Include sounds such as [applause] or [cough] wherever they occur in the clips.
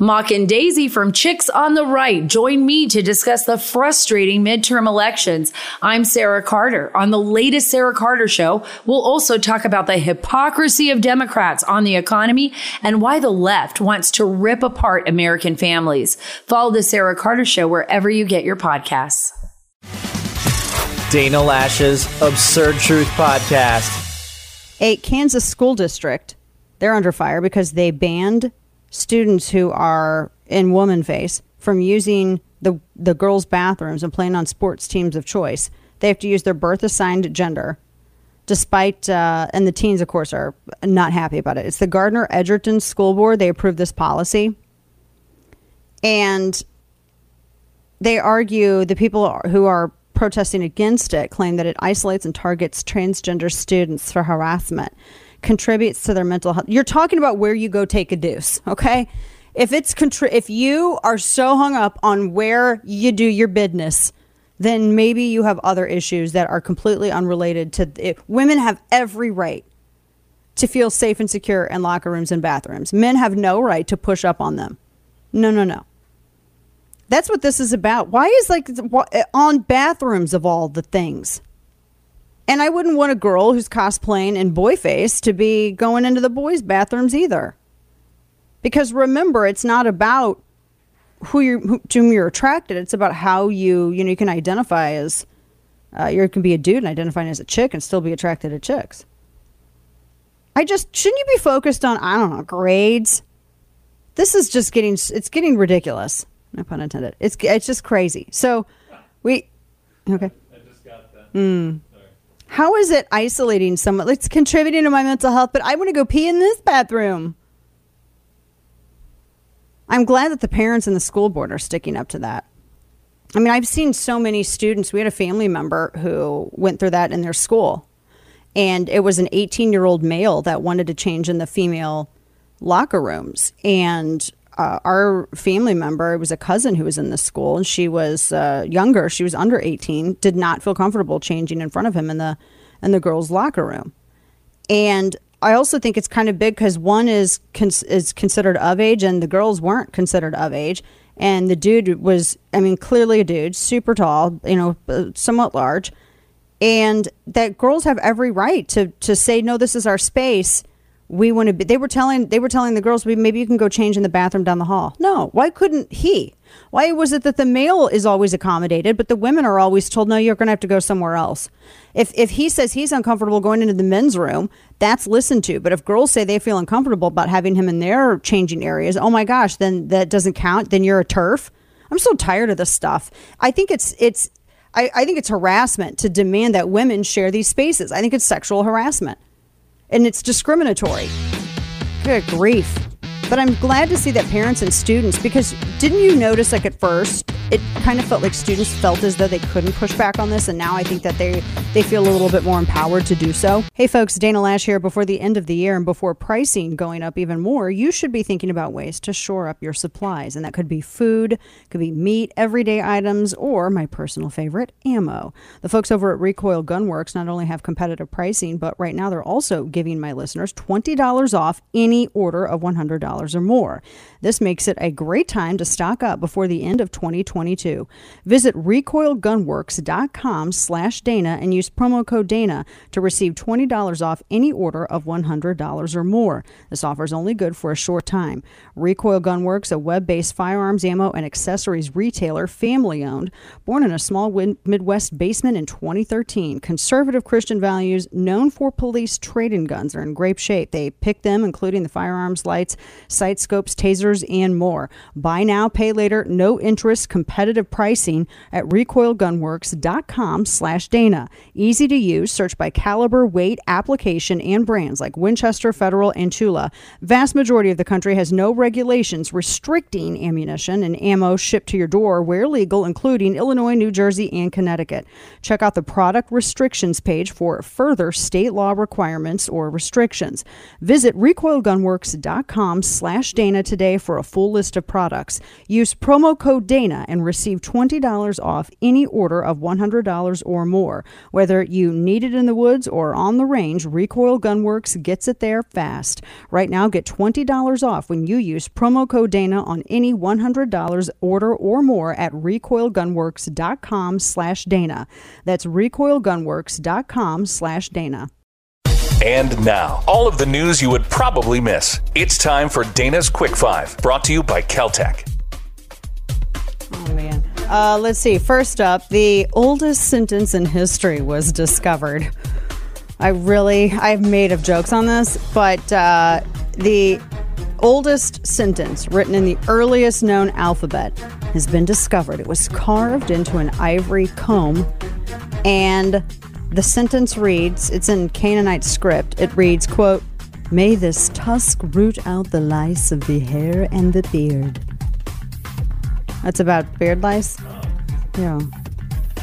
Mock and Daisy from Chicks on the Right join me to discuss the frustrating midterm elections. I'm Sarah Carter. On the latest Sarah Carter show, we'll also talk about the hypocrisy of Democrats on the economy and why the left wants to rip apart American families. Follow the Sarah Carter show wherever you get your podcasts. Dana Loesch's Absurd Truth Podcast. A Kansas school district, they're under fire because they banned students who are in woman face from using the the girls' bathrooms and playing on sports teams of choice. They have to use their birth assigned gender, despite uh, and the teens, of course, are not happy about it. It's the Gardner Edgerton School Board. They approved this policy, and they argue the people who are protesting against it claim that it isolates and targets transgender students for harassment contributes to their mental health. You're talking about where you go take a deuce, okay? If it's contri- if you are so hung up on where you do your business, then maybe you have other issues that are completely unrelated to it. Women have every right to feel safe and secure in locker rooms and bathrooms. Men have no right to push up on them. No, no, no. That's what this is about. Why is like on bathrooms of all the things? And I wouldn't want a girl who's cosplaying in boy face to be going into the boys' bathrooms either. Because remember, it's not about who you're, who, to whom you're attracted. It's about how you, you know, you can identify as, uh, you can be a dude and identifying as a chick and still be attracted to chicks. I just, shouldn't you be focused on, I don't know, grades? This is just getting, it's getting ridiculous. No pun intended. It's, it's just crazy. So we, okay. I just got that. Hmm. How is it isolating someone? It's contributing to my mental health, but I want to go pee in this bathroom. I'm glad that the parents and the school board are sticking up to that. I mean, I've seen so many students. We had a family member who went through that in their school, and it was an 18 year old male that wanted to change in the female locker rooms. And uh, our family member, it was a cousin who was in the school, and she was uh, younger. She was under 18, did not feel comfortable changing in front of him in the in the girls' locker room. And I also think it's kind of big because one is is considered of age, and the girls weren't considered of age. And the dude was, I mean, clearly a dude, super tall, you know, uh, somewhat large, and that girls have every right to to say, no, this is our space we want to be they were telling they were telling the girls maybe you can go change in the bathroom down the hall. No why couldn't he? Why was it that the male is always accommodated but the women are always told no you're going to have to go somewhere else. If if he says he's uncomfortable going into the men's room that's listened to. But if girls say they feel uncomfortable about having him in their changing areas oh my gosh then that doesn't count? Then you're a turf? I'm so tired of this stuff. I think it's it's I, I think it's harassment to demand that women share these spaces. I think it's sexual harassment and it's discriminatory. Good grief. But I'm glad to see that parents and students, because didn't you notice, like at first, it kind of felt like students felt as though they couldn't push back on this, and now I think that they they feel a little bit more empowered to do so. Hey, folks, Dana Loesch here. Before the end of the year and before pricing going up even more, you should be thinking about ways to shore up your supplies, and that could be food, could be meat, everyday items, or my personal favorite, ammo. The folks over at Recoil Gunworks not only have competitive pricing, but right now they're also giving my listeners twenty dollars off any order of one hundred dollars or more. This makes it a great time to stock up before the end of 2022. Visit recoilgunworks.com slash Dana and use promo code Dana to receive $20 off any order of $100 or more. This offer is only good for a short time. Recoil Gunworks, a web-based firearms, ammo, and accessories retailer, family-owned, born in a small Midwest basement in 2013. Conservative Christian values, known for police trade-in guns, are in great shape. They pick them, including the firearms lights, sight scopes, tasers, and more. Buy now, pay later, no interest, competitive pricing at recoilgunworks.com slash Dana. Easy to use. Search by caliber, weight, application, and brands like Winchester, Federal, and Tula. Vast majority of the country has no regulations restricting ammunition and ammo shipped to your door where legal, including Illinois, New Jersey, and Connecticut. Check out the product restrictions page for further state law requirements or restrictions. Visit recoilgunworks.com slash Dana today for a full list of products. Use promo code Dana and receive $20 off any order of $100 or more. Whether you need it in the woods or on the range, Recoil Gunworks gets it there fast. Right now, get $20 off when you use promo code Dana on any $100 order or more at recoilgunworks.com slash Dana. That's recoilgunworks.com slash Dana. And now, all of the news you would probably miss. It's time for Dana's Quick Five, brought to you by Keltec. Oh, man. Uh, let's see. First up, the oldest sentence in history was discovered. I really, I've made of jokes on this, but uh, the oldest sentence written in the earliest known alphabet has been discovered. It was carved into an ivory comb, and the sentence reads, it's in Canaanite script. It reads, quote, May this tusk root out the lice of the hair and the beard. That's about beard lice? Yeah.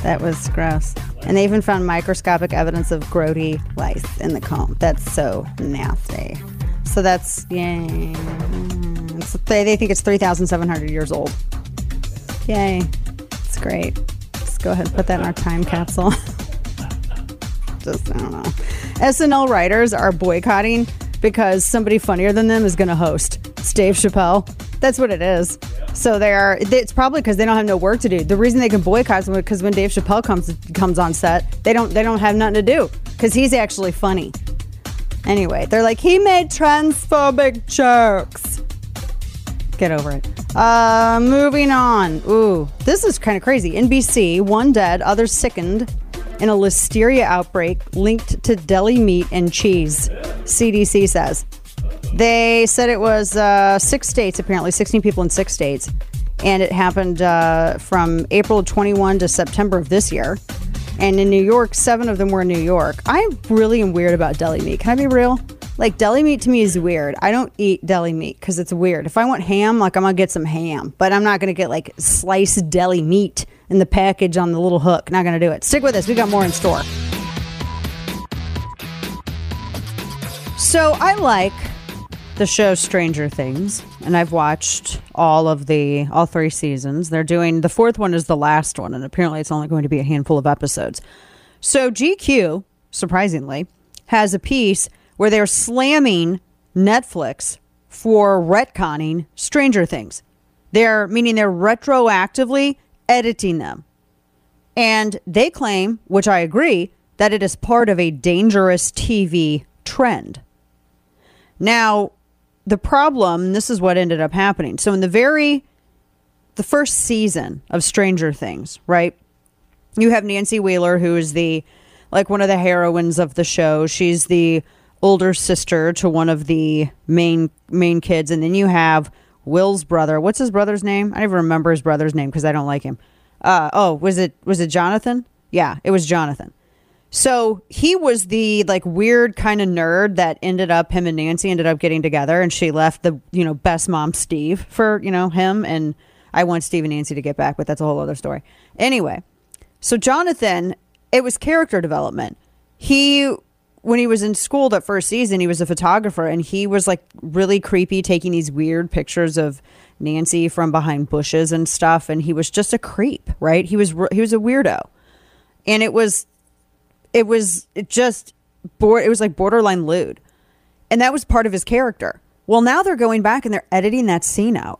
That was gross. And they even found microscopic evidence of grody lice in the comb. That's so nasty. So that's, yay. It's, they, they think it's 3,700 years old. Yay. It's great. Let's go ahead and put that in our time capsule. [laughs] Just, I don't know. SNL writers are boycotting because somebody funnier than them is going to host. It's Dave Chappelle. That's what it is. So they are. It's probably because they don't have no work to do. The reason they can boycott is because when Dave Chappelle comes comes on set, they don't they don't have nothing to do because he's actually funny. Anyway, they're like he made transphobic jokes. Get over it. Uh, moving on. Ooh, this is kind of crazy. NBC: one dead, others sickened in a listeria outbreak linked to deli meat and cheese. CDC says. They said it was uh, six states, apparently, 16 people in six states. And it happened uh, from April 21 to September of this year. And in New York, seven of them were in New York. I really am weird about deli meat. Can I be real? Like, deli meat to me is weird. I don't eat deli meat because it's weird. If I want ham, like, I'm going to get some ham, but I'm not going to get like sliced deli meat in the package on the little hook. Not going to do it. Stick with us. We got more in store. So I like the show Stranger Things, and I've watched all of the all three seasons. They're doing the fourth one is the last one, and apparently it's only going to be a handful of episodes. So GQ, surprisingly, has a piece where they're slamming Netflix for retconning Stranger Things. They're meaning they're retroactively editing them. And they claim, which I agree, that it is part of a dangerous TV trend. Now, the problem, this is what ended up happening. So in the very the first season of Stranger Things, right? You have Nancy Wheeler who is the like one of the heroines of the show. She's the older sister to one of the main main kids and then you have Will's brother. What's his brother's name? I never remember his brother's name because I don't like him. Uh, oh, was it was it Jonathan? Yeah, it was Jonathan. So he was the like weird kind of nerd that ended up him and Nancy ended up getting together, and she left the you know best mom Steve for you know him, and I want Steve and Nancy to get back, but that's a whole other story. Anyway, so Jonathan, it was character development. He when he was in school that first season, he was a photographer, and he was like really creepy, taking these weird pictures of Nancy from behind bushes and stuff, and he was just a creep, right? He was he was a weirdo, and it was it was it just it was like borderline lewd. And that was part of his character. Well now they're going back and they're editing that scene out.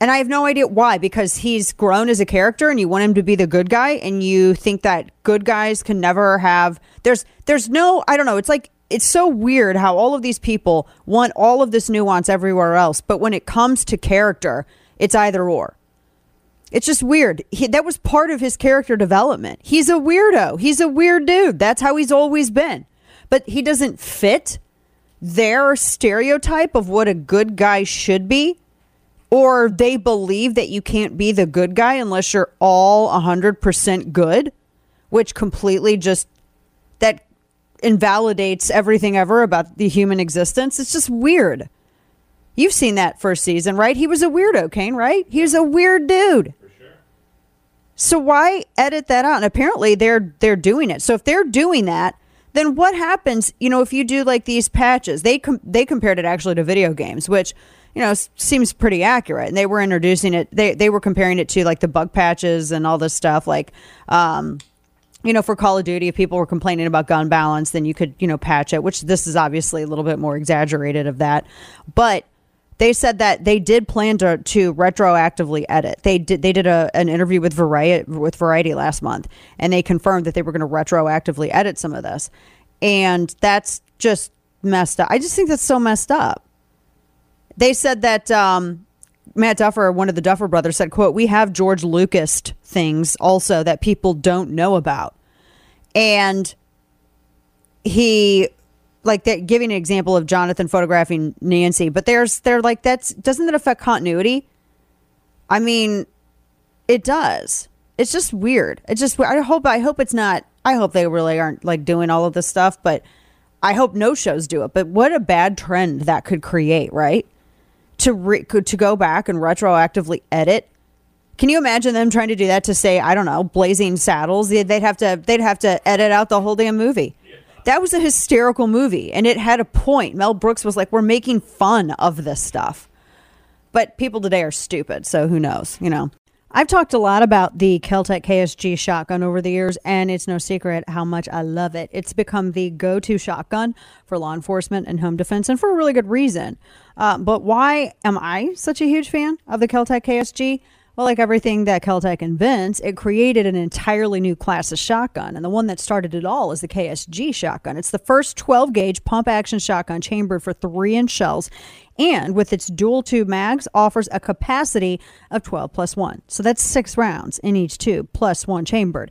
And i have no idea why because he's grown as a character and you want him to be the good guy and you think that good guys can never have there's there's no i don't know it's like it's so weird how all of these people want all of this nuance everywhere else. But when it comes to character it's either or it's just weird. He, that was part of his character development. He's a weirdo. He's a weird dude. That's how he's always been. But he doesn't fit their stereotype of what a good guy should be. Or they believe that you can't be the good guy unless you're all 100% good, which completely just that invalidates everything ever about the human existence. It's just weird. You've seen that first season, right? He was a weirdo, Kane, right? He was a weird dude. So why edit that out? And apparently they're they're doing it. So if they're doing that, then what happens? You know, if you do like these patches, they com- they compared it actually to video games, which you know, seems pretty accurate. And they were introducing it. They they were comparing it to like the bug patches and all this stuff. Like, um, you know, for Call of Duty, if people were complaining about gun balance, then you could, you know, patch it. Which this is obviously a little bit more exaggerated of that, but they said that they did plan to, to retroactively edit. They did they did a, an interview with Variety with Variety last month, and they confirmed that they were going to retroactively edit some of this, and that's just messed up. I just think that's so messed up. They said that um, Matt Duffer, one of the Duffer brothers, said, "quote We have George Lucas things also that people don't know about," and he like that giving an example of Jonathan photographing Nancy, but there's they're like that's doesn't that affect continuity? I mean, it does. It's just weird. It's just I hope I hope it's not. I hope they really aren't like doing all of this stuff, but I hope no shows do it. But what a bad trend that could create, right? To re- to go back and retroactively edit. Can you imagine them trying to do that to say I don't know Blazing Saddles? They'd have to they'd have to edit out the whole damn movie. That was a hysterical movie, and it had a point. Mel Brooks was like, "We're making fun of this stuff," but people today are stupid, so who knows? You know. I've talked a lot about the Keltec KSG shotgun over the years, and it's no secret how much I love it. It's become the go to shotgun for law enforcement and home defense, and for a really good reason. Uh, but why am I such a huge fan of the Keltec KSG? Well, like everything that Keltec invents, it created an entirely new class of shotgun. And the one that started it all is the KSG shotgun. It's the first 12 gauge pump action shotgun chambered for three inch shells. And with its dual tube mags, offers a capacity of 12 plus one. So that's six rounds in each tube plus one chambered.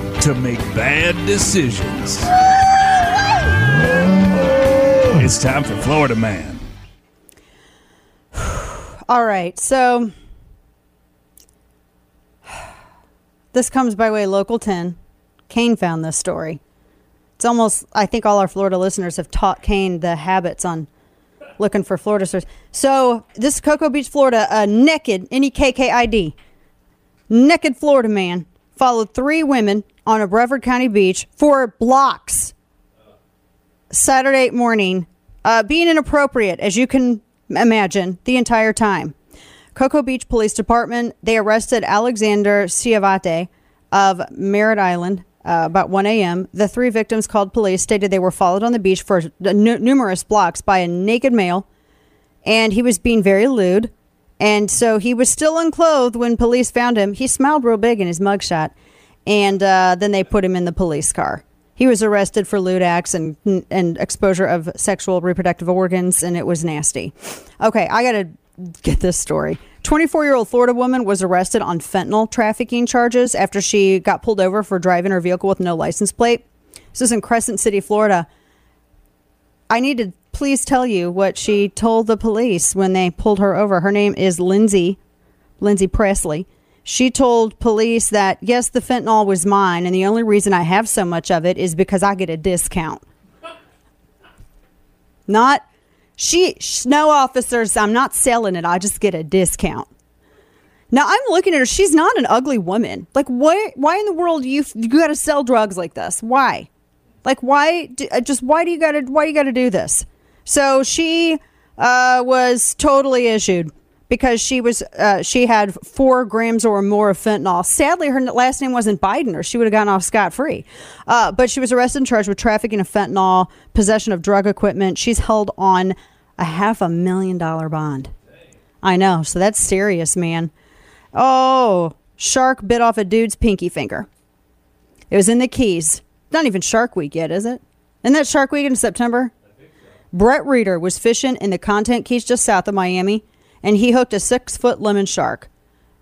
to make bad decisions. It's time for Florida Man. [sighs] All right. So [sighs] this comes by way local 10. Kane found this story. It's almost, I think all our Florida listeners have taught Kane the habits on looking for Florida stories. So this is Cocoa Beach, Florida, a naked, N E K K I D, naked Florida man followed three women on a Brevard County beach for blocks Saturday morning, uh, being inappropriate, as you can imagine, the entire time. Cocoa Beach Police Department, they arrested Alexander Ciavate of Merritt Island uh, about 1 a.m. The three victims called police, stated they were followed on the beach for n- numerous blocks by a naked male, and he was being very lewd. And so he was still unclothed when police found him. He smiled real big in his mugshot, and uh, then they put him in the police car. He was arrested for lewd acts and and exposure of sexual reproductive organs, and it was nasty. Okay, I got to get this story. 24 year old Florida woman was arrested on fentanyl trafficking charges after she got pulled over for driving her vehicle with no license plate. This is in Crescent City, Florida. I need to please tell you what she told the police when they pulled her over. Her name is Lindsay, Lindsay Presley. She told police that yes, the fentanyl was mine, and the only reason I have so much of it is because I get a discount. Not she, no officers, I'm not selling it. I just get a discount. Now I'm looking at her. She's not an ugly woman. Like, why? Why in the world you you got to sell drugs like this? Why? Like, why? do- uh, Just why do you got to? Why you got to do this? So she uh, was totally issued because she was uh, she had four grams or more of fentanyl. Sadly, her last name wasn't Biden, or she would have gotten off scot free. Uh, but she was arrested and charged with trafficking of fentanyl, possession of drug equipment. She's held on a half a million dollar bond. I know, so that's serious, man. Oh, shark bit off a dude's pinky finger. It was in the Keys. Not even Shark Week yet, is it? Isn't that Shark Week in September? Brett Reeder was fishing in the Content Keys just south of Miami, and he hooked a six foot lemon shark.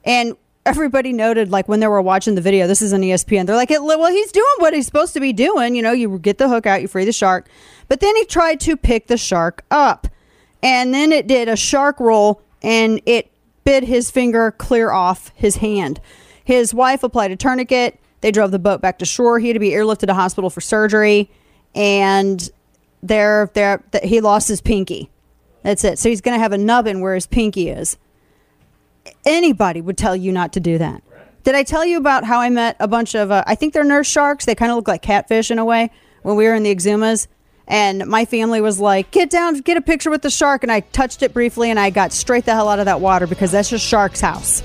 And everybody noted, like when they were watching the video, this is E ESPN. They're like, "Well, he's doing what he's supposed to be doing. You know, you get the hook out, you free the shark." But then he tried to pick the shark up, and then it did a shark roll and it bit his finger clear off his hand. His wife applied a tourniquet. They drove the boat back to shore. He had to be airlifted to hospital for surgery, and there, there, he lost his pinky. That's it. So he's going to have a nubbin where his pinky is. Anybody would tell you not to do that. Did I tell you about how I met a bunch of? Uh, I think they're nurse sharks. They kind of look like catfish in a way. When we were in the Exumas, and my family was like, "Get down, get a picture with the shark." And I touched it briefly, and I got straight the hell out of that water because that's just shark's house.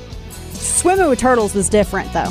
Swimming with turtles was different, though.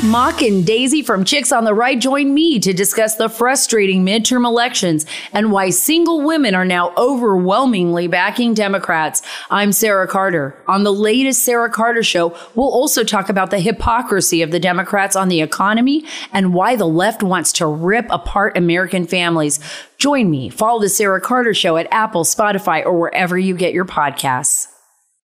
Mock and Daisy from Chicks on the Right join me to discuss the frustrating midterm elections and why single women are now overwhelmingly backing Democrats. I'm Sarah Carter. On the latest Sarah Carter show, we'll also talk about the hypocrisy of the Democrats on the economy and why the left wants to rip apart American families. Join me. Follow the Sarah Carter show at Apple, Spotify, or wherever you get your podcasts.